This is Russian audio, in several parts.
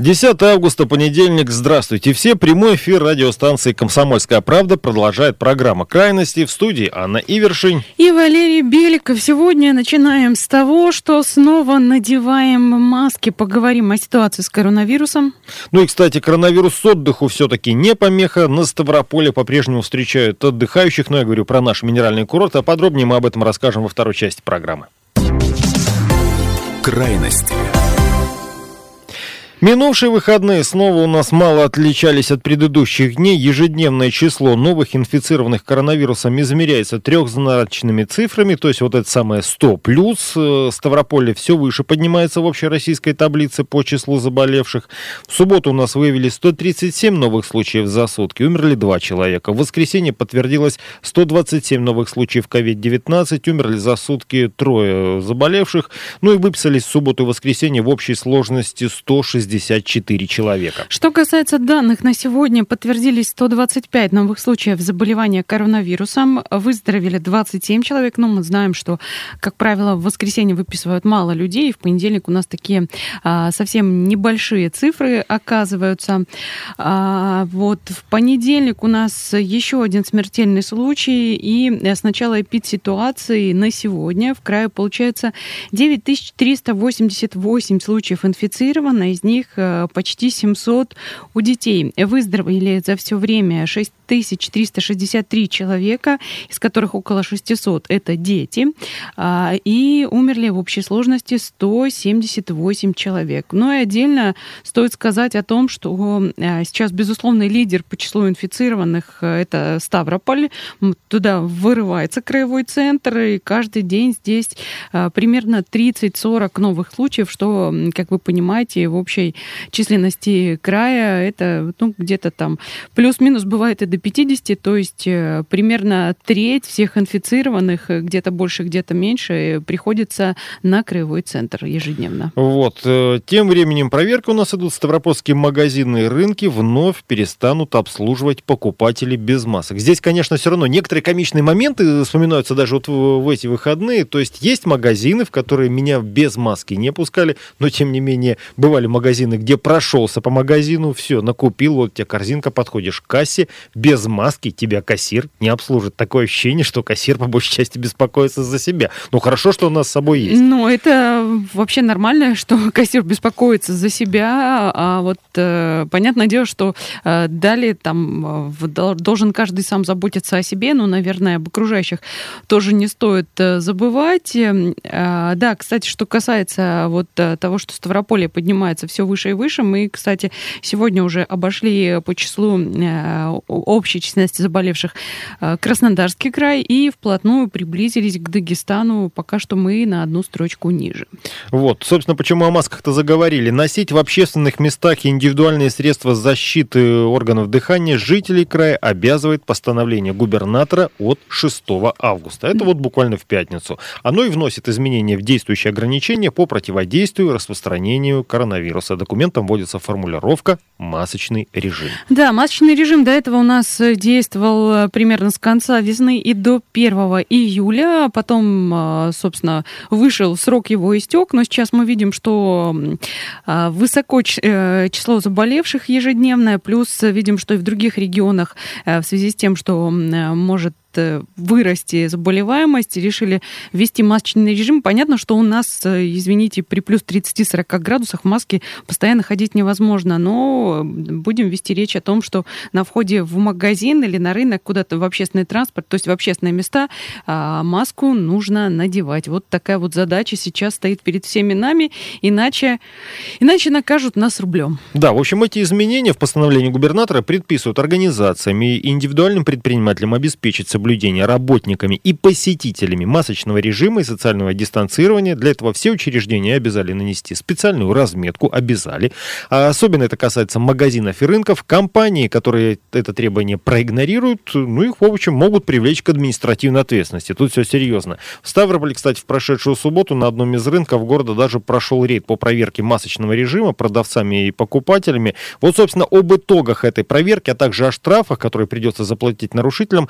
10 августа, понедельник. Здравствуйте все. Прямой эфир радиостанции «Комсомольская правда» продолжает программа «Крайности». В студии Анна Ивершин. И Валерий Беликов. Сегодня начинаем с того, что снова надеваем маски. Поговорим о ситуации с коронавирусом. Ну и, кстати, коронавирус с отдыху все-таки не помеха. На Ставрополе по-прежнему встречают отдыхающих. Но я говорю про наш минеральный курорт. А подробнее мы об этом расскажем во второй части программы. Крайности. Минувшие выходные снова у нас мало отличались от предыдущих дней. Ежедневное число новых инфицированных коронавирусом измеряется трехзначными цифрами, то есть вот это самое 100 плюс. Э, Ставрополье все выше поднимается в общероссийской таблице по числу заболевших. В субботу у нас выявили 137 новых случаев за сутки, умерли два человека. В воскресенье подтвердилось 127 новых случаев COVID-19, умерли за сутки трое заболевших. Ну и выписались в субботу и воскресенье в общей сложности 160 64 человека. Что касается данных, на сегодня подтвердились 125 новых случаев заболевания коронавирусом. Выздоровели 27 человек. Но мы знаем, что, как правило, в воскресенье выписывают мало людей. В понедельник у нас такие а, совсем небольшие цифры оказываются. А, вот в понедельник у нас еще один смертельный случай. И с начала эпид-ситуации на сегодня в крае получается 9388 случаев инфицировано. Из них них э, почти 700 у детей. Выздоровели за все время 6363 человека, из которых около 600 это дети. А, и умерли в общей сложности 178 человек. Ну и отдельно стоит сказать о том, что э, сейчас безусловный лидер по числу инфицированных э, это Ставрополь. Туда вырывается краевой центр, и каждый день здесь примерно 30-40 новых случаев, что, как вы понимаете, в общей численности края это ну, где-то там плюс-минус бывает и до 50, то есть э, примерно треть всех инфицированных, э, где-то больше, где-то меньше, э, приходится на краевой центр ежедневно. Вот. Тем временем проверка у нас идут. Ставропольские магазины и рынки вновь перестанут обслуживать покупателей без масок. Здесь, конечно, все равно некоторые комичные моменты вспоминаются даже вот в эти выходные. То есть есть магазины, в которые меня без маски не пускали, но тем не менее бывали магазины, магазины, где прошелся по магазину, все, накупил, вот тебе корзинка, подходишь к кассе, без маски тебя кассир не обслужит. Такое ощущение, что кассир по большей части беспокоится за себя. Ну, хорошо, что у нас с собой есть. Ну, это вообще нормально, что кассир беспокоится за себя, а вот э, понятное дело, что э, далее там э, должен каждый сам заботиться о себе, но, наверное, об окружающих тоже не стоит э, забывать. Э, да, кстати, что касается вот э, того, что Ставрополье поднимается все выше и выше. Мы, кстати, сегодня уже обошли по числу э, общей численности заболевших э, Краснодарский край и вплотную приблизились к Дагестану. Пока что мы на одну строчку ниже. Вот, собственно, почему о масках-то заговорили. Носить в общественных местах индивидуальные средства защиты органов дыхания жителей края обязывает постановление губернатора от 6 августа. Это вот буквально в пятницу. Оно и вносит изменения в действующие ограничения по противодействию распространению коронавируса документом вводится формулировка «масочный режим». Да, масочный режим до этого у нас действовал э, примерно с конца весны и до 1 июля. Потом, э, собственно, вышел срок его истек, но сейчас мы видим, что э, высоко число заболевших ежедневное, плюс видим, что и в других регионах в связи с тем, что может Э, вырасти заболеваемость, решили ввести масочный режим. Понятно, что у нас, э, извините, при плюс 30-40 градусах маски постоянно ходить невозможно, но будем вести речь о том, что на входе в магазин или на рынок, куда-то в общественный транспорт, то есть в общественные места, а, маску нужно надевать. Вот такая вот задача сейчас стоит перед всеми нами, иначе, иначе накажут нас рублем. Да, в общем, эти изменения в постановлении губернатора предписывают организациям и индивидуальным предпринимателям обеспечить соблюдения работниками и посетителями масочного режима и социального дистанцирования. Для этого все учреждения обязали нанести специальную разметку, обязали. А особенно это касается магазинов и рынков. Компании, которые это требование проигнорируют, ну их, в общем, могут привлечь к административной ответственности. Тут все серьезно. В Ставрополе, кстати, в прошедшую субботу на одном из рынков города даже прошел рейд по проверке масочного режима продавцами и покупателями. Вот, собственно, об итогах этой проверки, а также о штрафах, которые придется заплатить нарушителям,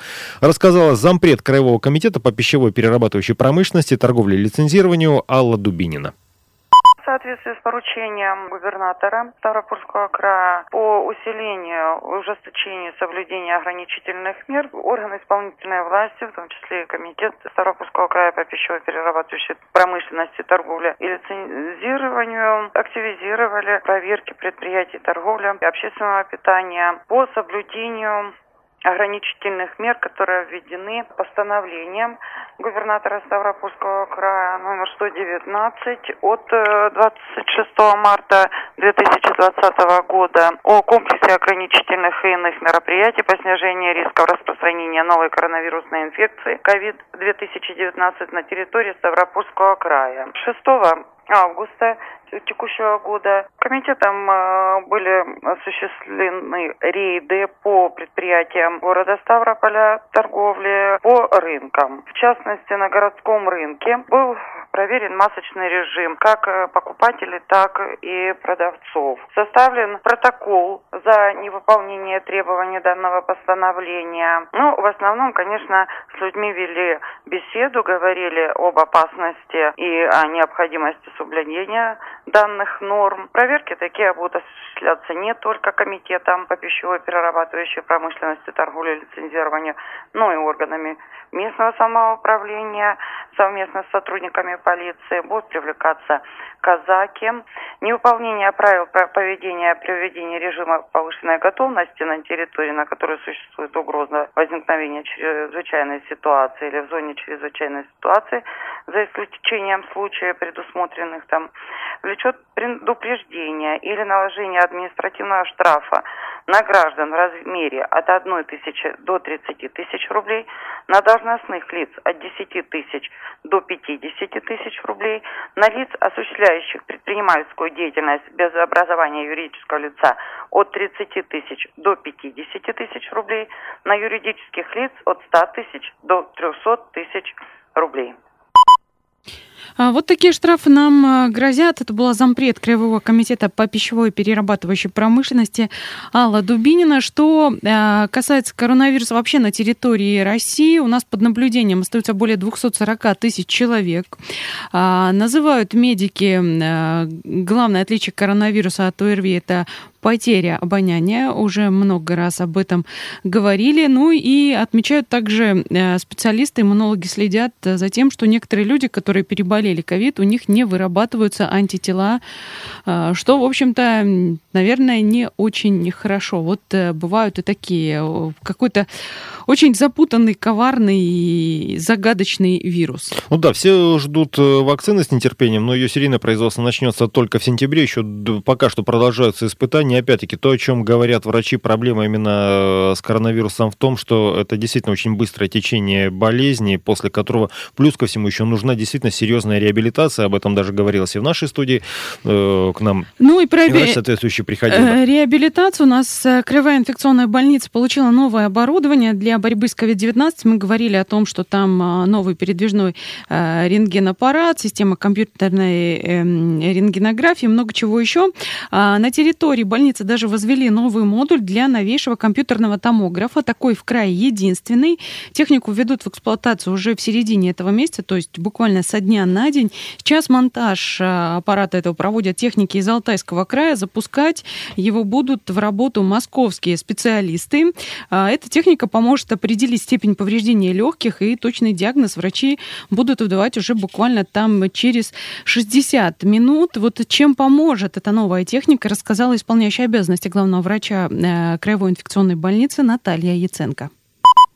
рассказала зампред Краевого комитета по пищевой перерабатывающей промышленности, торговле и лицензированию Алла Дубинина. Соответствии с поручением губернатора Ставропольского края по усилению, ужесточению соблюдения ограничительных мер, органы исполнительной власти, в том числе и комитет Ставропольского края по пищевой перерабатывающей промышленности, торговле и лицензированию активизировали проверки предприятий торговли и общественного питания по соблюдению ограничительных мер, которые введены постановлением губернатора Ставропольского края номер 119 от 26 э, марта 2020 года о комплексе ограничительных и иных мероприятий по снижению риска распространения новой коронавирусной инфекции COVID-2019 на территории Ставропольского края. 6 августа текущего года комитетом э, были осуществлены рейды по предприятиям города Ставрополя, торговли, по рынкам. В частности, на городском рынке был проверен масочный режим как э, покупателей, так и продавцов. Составлен протокол за невыполнение требований данного постановления. Ну, в основном, конечно, с людьми вели беседу, говорили об опасности и о необходимости соблюдения данных норм. Проверки такие будут осуществляться не только комитетом по пищевой перерабатывающей промышленности, торговле лицензированию, но и органами местного самоуправления совместно с сотрудниками полиции. Будут привлекаться казаки. Невыполнение правил поведения при введении режима повышенной готовности на территории, на которой существует угроза возникновения чрезвычайной ситуации или в зоне чрезвычайной ситуации, за исключением случаев, предусмотренных там, влечет предупреждение или наложение административного штрафа на граждан в размере от 1 тысячи до 30 тысяч рублей, на должностных лиц от 10 тысяч до 50 тысяч рублей, на лиц, осуществляющих предпринимательскую деятельность без образования юридического лица от 30 тысяч до 50 тысяч рублей, на юридических лиц от 100 тысяч до 300 тысяч рублей. А, вот такие штрафы нам а, грозят. Это была зампред Краевого комитета по пищевой и перерабатывающей промышленности Алла Дубинина. Что а, касается коронавируса вообще на территории России, у нас под наблюдением остается более 240 тысяч человек. Называют медики главное отличие коронавируса от ОРВИ – это потеря обоняния. Уже много раз об этом говорили. Ну и отмечают также э, специалисты, иммунологи следят за тем, что некоторые люди, которые переболели ковид, у них не вырабатываются антитела, э, что, в общем-то, наверное, не очень хорошо. Вот э, бывают и такие. Какой-то очень запутанный, коварный и загадочный вирус. Ну да, все ждут вакцины с нетерпением, но ее серийное производство начнется только в сентябре. Еще пока что продолжаются испытания не опять-таки, то, о чем говорят врачи, проблема именно э, с коронавирусом в том, что это действительно очень быстрое течение болезни, после которого, плюс ко всему, еще нужна действительно серьезная реабилитация. Об этом даже говорилось и в нашей студии. Э, к нам ну и про врач соответствующий приходил. Да. Э, реабилитацию у нас Краевая инфекционная больница получила новое оборудование для борьбы с COVID-19. Мы говорили о том, что там новый передвижной рентгенаппарат, система компьютерной эм, рентгенографии, много чего еще. А на территории больницы больнице даже возвели новый модуль для новейшего компьютерного томографа, такой в крае единственный. Технику введут в эксплуатацию уже в середине этого месяца, то есть буквально со дня на день. Сейчас монтаж а, аппарата этого проводят техники из Алтайского края. Запускать его будут в работу московские специалисты. А, эта техника поможет определить степень повреждения легких и точный диагноз врачи будут выдавать уже буквально там через 60 минут. Вот чем поможет эта новая техника, рассказала исполняющая исполняющая обязанности главного врача э, Краевой инфекционной больницы Наталья Яценко.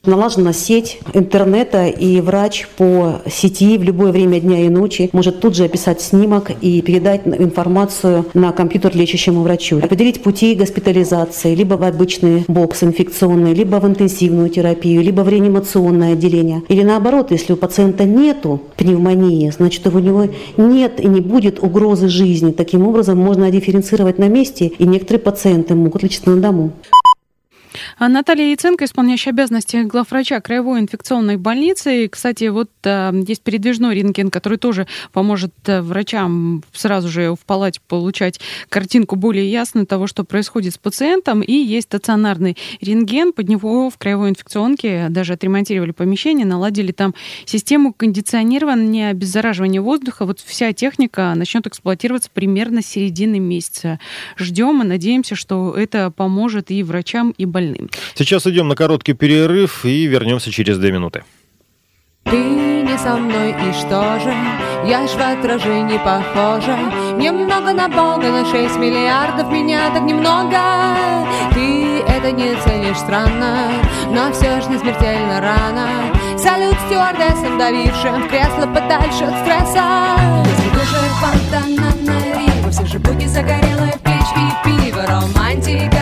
Налажена сеть интернета, и врач по сети в любое время дня и ночи может тут же описать снимок и передать информацию на компьютер лечащему врачу. Определить пути госпитализации, либо в обычный бокс инфекционный, либо в интенсивную терапию, либо в реанимационное отделение. Или наоборот, если у пациента нету пневмонии, значит у него нет и не будет угрозы жизни. Таким образом можно дифференцировать на месте, и некоторые пациенты могут лечиться на дому. А Наталья Яценко, исполняющая обязанности главврача Краевой инфекционной больницы. Кстати, вот э, есть передвижной рентген, который тоже поможет э, врачам сразу же в палате получать картинку более ясную того, что происходит с пациентом. И есть стационарный рентген. Под него в Краевой инфекционке даже отремонтировали помещение, наладили там систему кондиционирования, обеззараживания воздуха. Вот вся техника начнет эксплуатироваться примерно с середины месяца. Ждем и надеемся, что это поможет и врачам, и больным. Сейчас идем на короткий перерыв и вернемся через две минуты. Ты не со мной, и что же? Я ж в отражении похожа. Немного на Бога, на 6 миллиардов Меня так немного. Ты это не ценишь странно Но все ж не смертельно рано. Салют стюардессам, давившим в кресло подальше от стресса. Если душа фонтана на Все же буги загорелая печь и пиво Романтика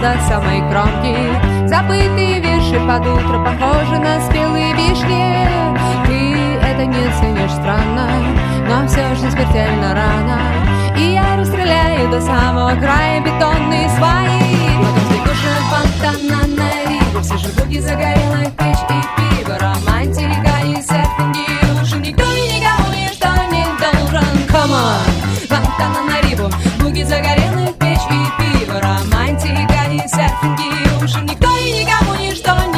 до самой кромки Забытые вещи под утро Похожи на спелые вишни. Ты это не ценишь странно Но все же смертельно рано. И я расстреляю до самого края Бетонные сваи. Потом сбегу же фонтана на Ригу Все же буги загорелых печь и пиво. Романтика и серфинги Уже никто и никому ничто не должен. Come on, фонтана на Рибу Буги загорелых романтика и серфинги Уже никто и никому ничто не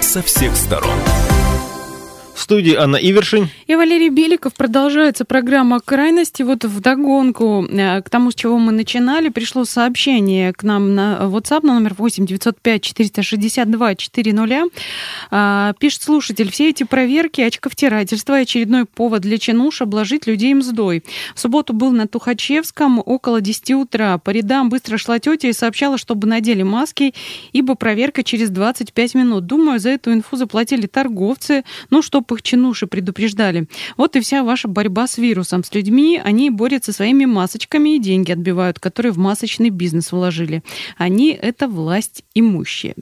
со всех сторон. В студии Анна Ивершин. И Валерий Беликов. Продолжается программа «Крайности». Вот в догонку э, к тому, с чего мы начинали, пришло сообщение к нам на WhatsApp на номер 8 905 462 400. Пишет слушатель, все эти проверки, очковтирательство очередной повод для чинуш обложить людей мздой. В субботу был на Тухачевском около 10 утра. По рядам быстро шла тетя и сообщала, чтобы надели маски, ибо проверка через 25 минут. Думаю, за эту инфу заплатили торговцы, ну, чтоб их чинуши предупреждали. Вот и вся ваша борьба с вирусом, с людьми. Они борются своими масочками и деньги отбивают, которые в масочный бизнес вложили. Они — это власть имущие.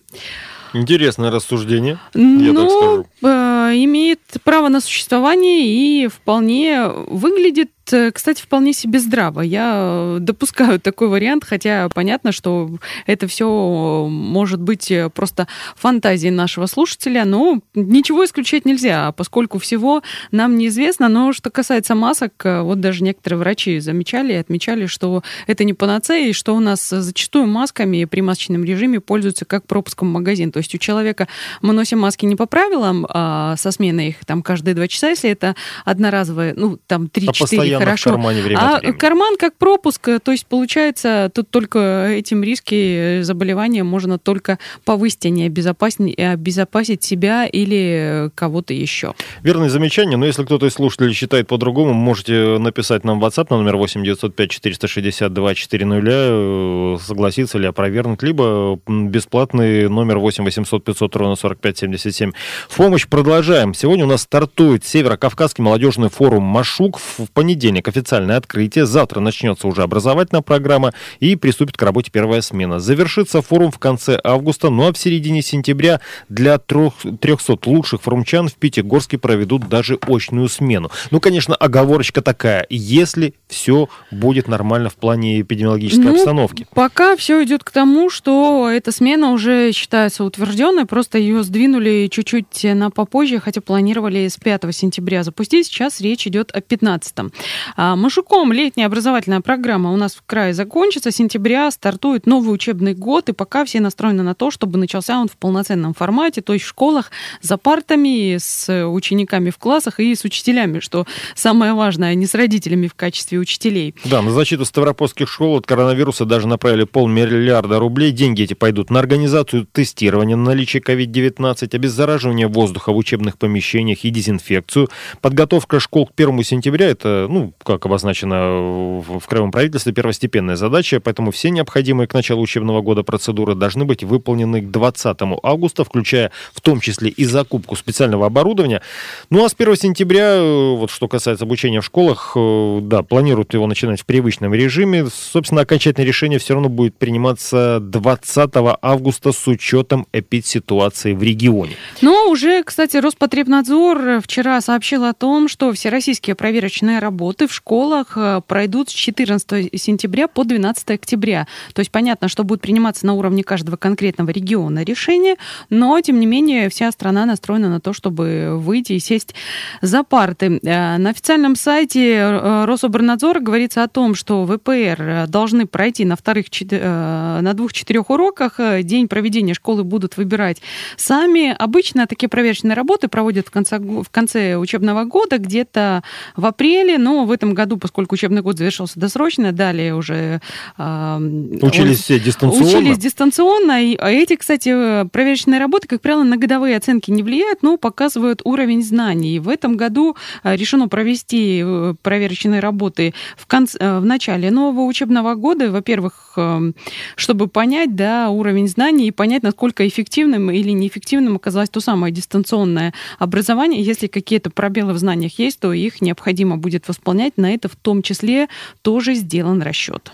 Интересное рассуждение, ну, я так скажу. Э, имеет право на существование и вполне выглядит кстати, вполне себе здраво. Я э, допускаю такой вариант, хотя понятно, что это все может быть э, просто фантазией нашего слушателя, но ничего исключать нельзя, поскольку всего нам неизвестно. Но что касается масок, вот даже некоторые врачи замечали и отмечали, что это не панацея, и что у нас зачастую масками при масочном режиме пользуются как пропуском в магазин. То есть у человека мы носим маски не по правилам, а со сменой их там каждые два часа, если это одноразовые, ну там 3-4 постоянно хорошо. в кармане время а от времени. карман как пропуск, э, то есть получается, тут только этим риски э, заболевания можно только повысить, а не обезопасить, обезопасить себя или кого-то еще. Верное замечание, но если кто-то из слушателей считает по-другому, можете написать нам в WhatsApp на номер 8 905 462 400, э, согласиться или опровергнуть, либо бесплатный номер 8 800 500 ровно 45 77. В помощь продолжаем. Сегодня у нас стартует Северо-Кавказский молодежный форум «Машук». В понедельник официальное открытие. Завтра начнется уже образовательная программа и приступит к работе первая смена. Завершится форум в конце августа, ну а в середине сентября для трех- 300 лучших форумчан в Пятигорске проведут даже очную смену. Ну, конечно, оговорочка такая. Если все будет нормально в плане эпидемиологической Ну, обстановки. Пока все идет к тому, что эта смена уже считается утвержденной, просто ее сдвинули чуть-чуть на попозже, хотя планировали с 5 сентября запустить. Сейчас речь идет о 15. А, Машуком летняя образовательная программа у нас в крае закончится. С сентября стартует новый учебный год, и пока все настроены на то, чтобы начался он в полноценном формате, то есть в школах за партами, с учениками в классах и с учителями, что самое важное, а не с родителями в качестве учителей. Да, на защиту ставропольских школ от коронавируса даже направили полмиллиарда рублей. Деньги эти пойдут на организацию тестирования на наличие COVID-19, обеззараживание воздуха в учебных помещениях и дезинфекцию. Подготовка школ к 1 сентября – это, ну, как обозначено в краевом правительстве, первостепенная задача, поэтому все необходимые к началу учебного года процедуры должны быть выполнены к 20 августа, включая в том числе и закупку специального оборудования. Ну а с 1 сентября, э, вот что касается обучения в школах, э, да, планируют его начинать в привычном режиме. Собственно, окончательное решение все равно будет приниматься 20 августа с учетом эпидситуации в регионе. Но уже, кстати, Роспотребнадзор вчера сообщил о том, что всероссийские проверочные работы в школах э, пройдут с 14 сентября по 12 октября. То есть понятно, что будет приниматься на уровне каждого конкретного региона решение, но, тем не менее, вся страна настроена на то, чтобы выйти и сесть за парты. Э, На официальном сайте э, Рособорнадзора говорится о том, что ВПР должны пройти на вторых на двух-четырех уроках. День проведения школы будут выбирать сами. Обычно такие проверочные работы проводят в конце, в конце учебного года, где-то в апреле, но в этом году, поскольку учебный год завершился досрочно, далее уже... э, Учились он- все дистанционно. Учились дистанционно. И а эти, кстати, проверочные работы, как правило, на годовые оценки не влияют, но показывают уровень знаний. И в этом году э, решено провести э, проверочные работы в, конце, э, в начале нового учебного года. Во-первых, э, чтобы понять да, уровень знаний и понять, насколько эффективным или неэффективным оказалось то самое дистанционное образование. Если какие-то пробелы в знаниях есть, то их необходимо будет восполнять. На это в том числе тоже сделан расчет.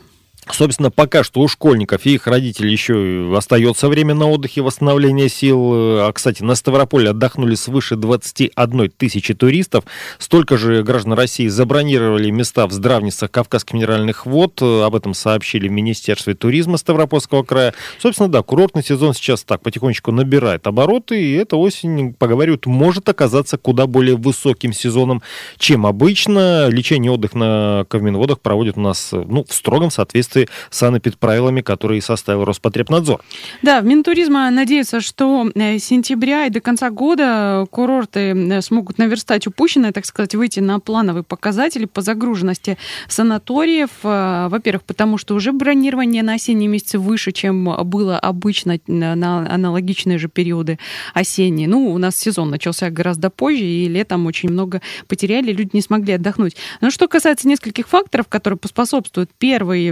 Собственно, пока что у школьников и их родителей еще остается время на отдых и восстановление сил. А, кстати, на Ставрополе отдохнули свыше 21 тысячи туристов. Столько же граждан России забронировали места в здравницах Кавказских минеральных вод. Об этом сообщили в Министерстве туризма Ставропольского края. Собственно, да, курортный сезон сейчас так потихонечку набирает обороты, и эта осень, поговаривают, может оказаться куда более высоким сезоном, чем обычно. Лечение и отдых на Кавминводах проводят у нас ну, в строгом соответствии с санэпидправилами, которые составил Роспотребнадзор. Да, в Минтуризма надеется, что э, с сентября и до конца года курорты э, смогут наверстать упущенное, так сказать, выйти на плановые показатели по загруженности санаториев. Э, Во-первых, потому что уже бронирование на осенние месяцы выше, чем было обычно на на аналогичные же периоды осенние. Ну, у нас сезон начался гораздо позже, и летом очень много потеряли, люди не смогли отдохнуть. Но что касается нескольких факторов, которые поспособствуют. Первый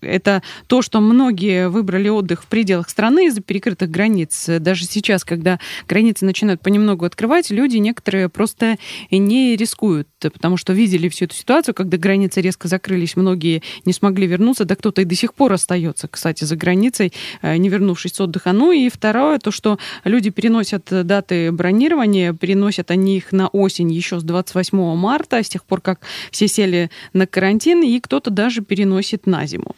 это то, что многие выбрали отдых в пределах страны из-за перекрытых границ. Даже сейчас, когда границы начинают понемногу открывать, люди некоторые просто не рискуют, потому что видели всю эту ситуацию, когда границы резко закрылись, многие не смогли вернуться, да кто-то и до сих пор остается, кстати, за границей, э, не вернувшись с отдыха. Ну и второе, то, что люди переносят даты бронирования, переносят они их на осень еще с 28 марта, с тех пор, как все сели на карантин, и кто-то даже переносит на зиму.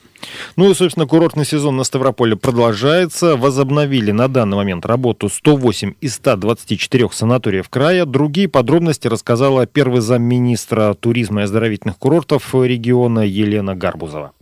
Ну и, собственно, курортный сезон на Ставрополе продолжается. Возобновили на данный момент работу 108 из 124 санаториев края. Другие подробности рассказала первый замминистра туризма и оздоровительных курортов региона Елена Гарбузова.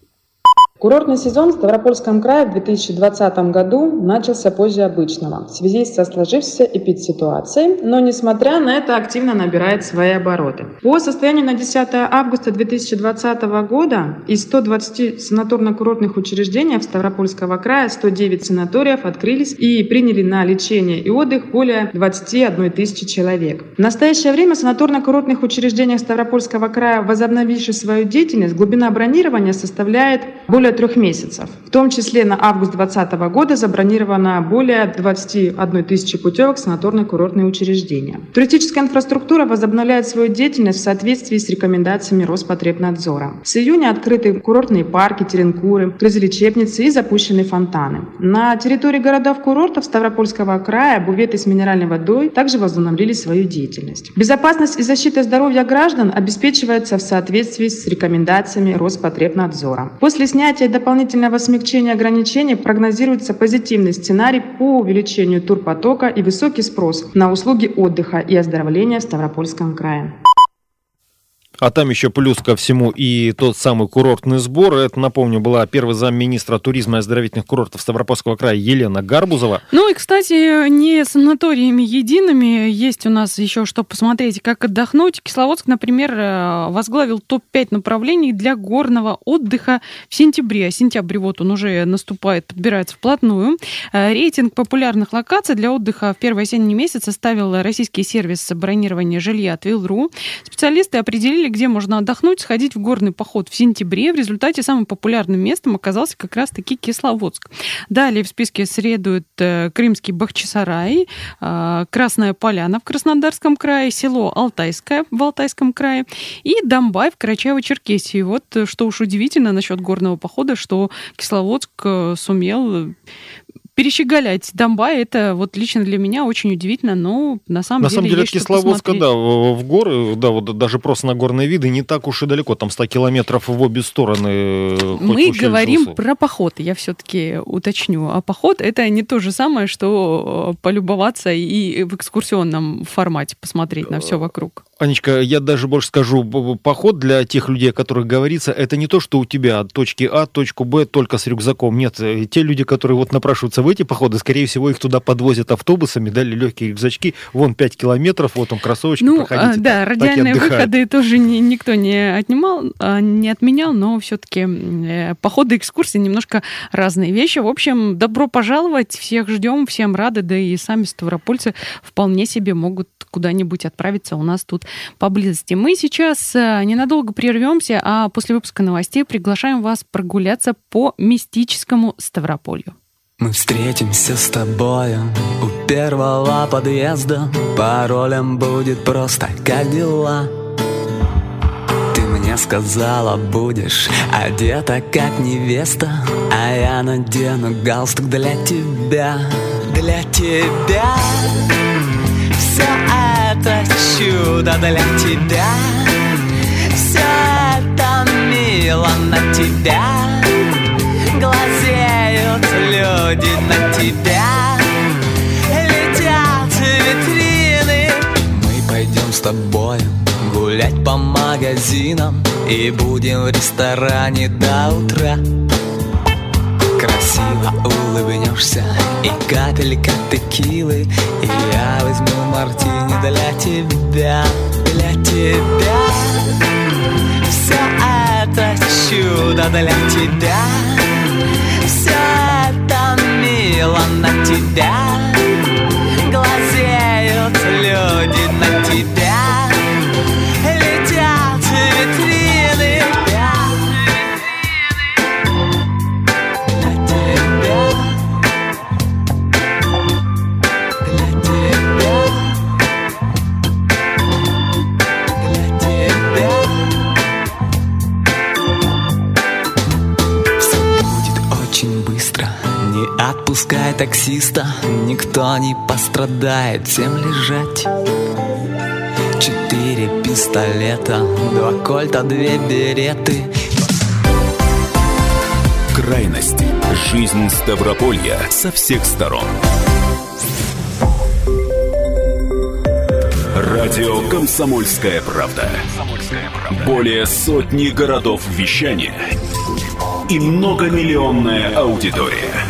Курортный сезон в Ставропольском крае в 2020 году начался позже обычного в связи со сложившейся эпидситуацией, но несмотря на это активно набирает свои обороты. По состоянию на 10 августа 2020 года из 120 санаторно-курортных учреждений в Ставропольского края 109 санаториев открылись и приняли на лечение и отдых более 21 тысячи человек. В настоящее время санаторно-курортных учреждениях Ставропольского края, возобновивших свою деятельность, глубина бронирования составляет более более трех месяцев. В том числе на август 2020 года забронировано более 21 тысячи путевок в санаторно-курортные учреждения. Туристическая инфраструктура возобновляет свою деятельность в соответствии с рекомендациями Роспотребнадзора. С июня открыты курортные парки, теренкуры, крызелечебницы и запущены фонтаны. На территории городов-курортов Ставропольского края буветы с минеральной водой также возобновили свою деятельность. Безопасность и защита здоровья граждан обеспечивается в соответствии с рекомендациями Роспотребнадзора. После снятия принятия дополнительного смягчения ограничений прогнозируется позитивный сценарий по увеличению турпотока и высокий спрос на услуги отдыха и оздоровления в Ставропольском крае. А там еще плюс ко всему и тот самый курортный сбор. Это, напомню, была первый замминистра туризма и оздоровительных курортов Ставропольского края Елена Гарбузова. Ну и, кстати, не санаториями едиными. Есть у нас еще что посмотреть, как отдохнуть. Кисловодск, например, э, возглавил топ-5 направлений для горного отдыха в сентябре. А сентябрь вот он уже наступает, подбирается вплотную. Э, рейтинг популярных локаций для отдыха в первый осенний месяц составил российский сервис бронирования жилья Твилру. Специалисты определили, где можно отдохнуть, сходить в горный поход в сентябре. В результате самым популярным местом оказался как раз-таки Кисловодск. Далее в списке следует э, Крымский Бахчисарай, э, Красная Поляна в Краснодарском крае, село Алтайское в Алтайском крае и Домбай в Карачаево-Черкесии. Вот э, что уж удивительно насчет горного похода, что Кисловодск сумел перещеголять Донбай, это вот лично для меня очень удивительно, но на самом на деле самом деле есть Кисловодска, да, в горы, да, вот даже просто на горные виды не так уж и далеко, там 100 километров в обе стороны. Мы говорим жился. про поход, я все-таки уточню. А поход это не то же самое, что полюбоваться и в экскурсионном формате посмотреть на все вокруг. Анечка, я даже больше скажу, поход для тех людей, о которых говорится, это не то, что у тебя от точки А, точку Б только с рюкзаком. Нет, э, те люди, которые вот напрашиваются в эти походы, скорее всего, их туда подвозят автобусами, дали легкие рюкзачки, вон 5 километров, вот там кроссовочки, ну, проходите. Да, так, радиальные выходы тоже не, никто не отнимал, а, не отменял, но все-таки э, походы, экскурсии немножко разные вещи. В общем, добро пожаловать, всех ждем, всем рады, да и сами ставропольцы вполне себе могут куда-нибудь отправиться у нас тут поблизости. Мы сейчас э, ненадолго прервемся, а после выпуска новостей приглашаем вас прогуляться по мистическому Ставрополью. Мы встретимся с тобою у первого подъезда Паролем будет просто «Как дела?». Ты мне сказала, будешь одета как невеста А я надену галстук для тебя, для тебя Все это чудо для тебя. Все это мило на тебя. Глазеют люди на тебя. Летят витрины. Мы пойдем с тобой гулять по магазинам И будем в ресторане до утра Красиво улыбнешься. И капелька текилы. И я возьму мартини для тебя Для тебя. Все это чудо для тебя. Все это мило на тебя. Глазеют люди на тебя Отпускай таксиста, никто не пострадает, всем лежать. Четыре пистолета, два кольта, две береты. Крайности. Жизнь Ставрополья со всех сторон. Радио «Комсомольская правда». Более сотни городов вещания – и многомиллионная аудитория.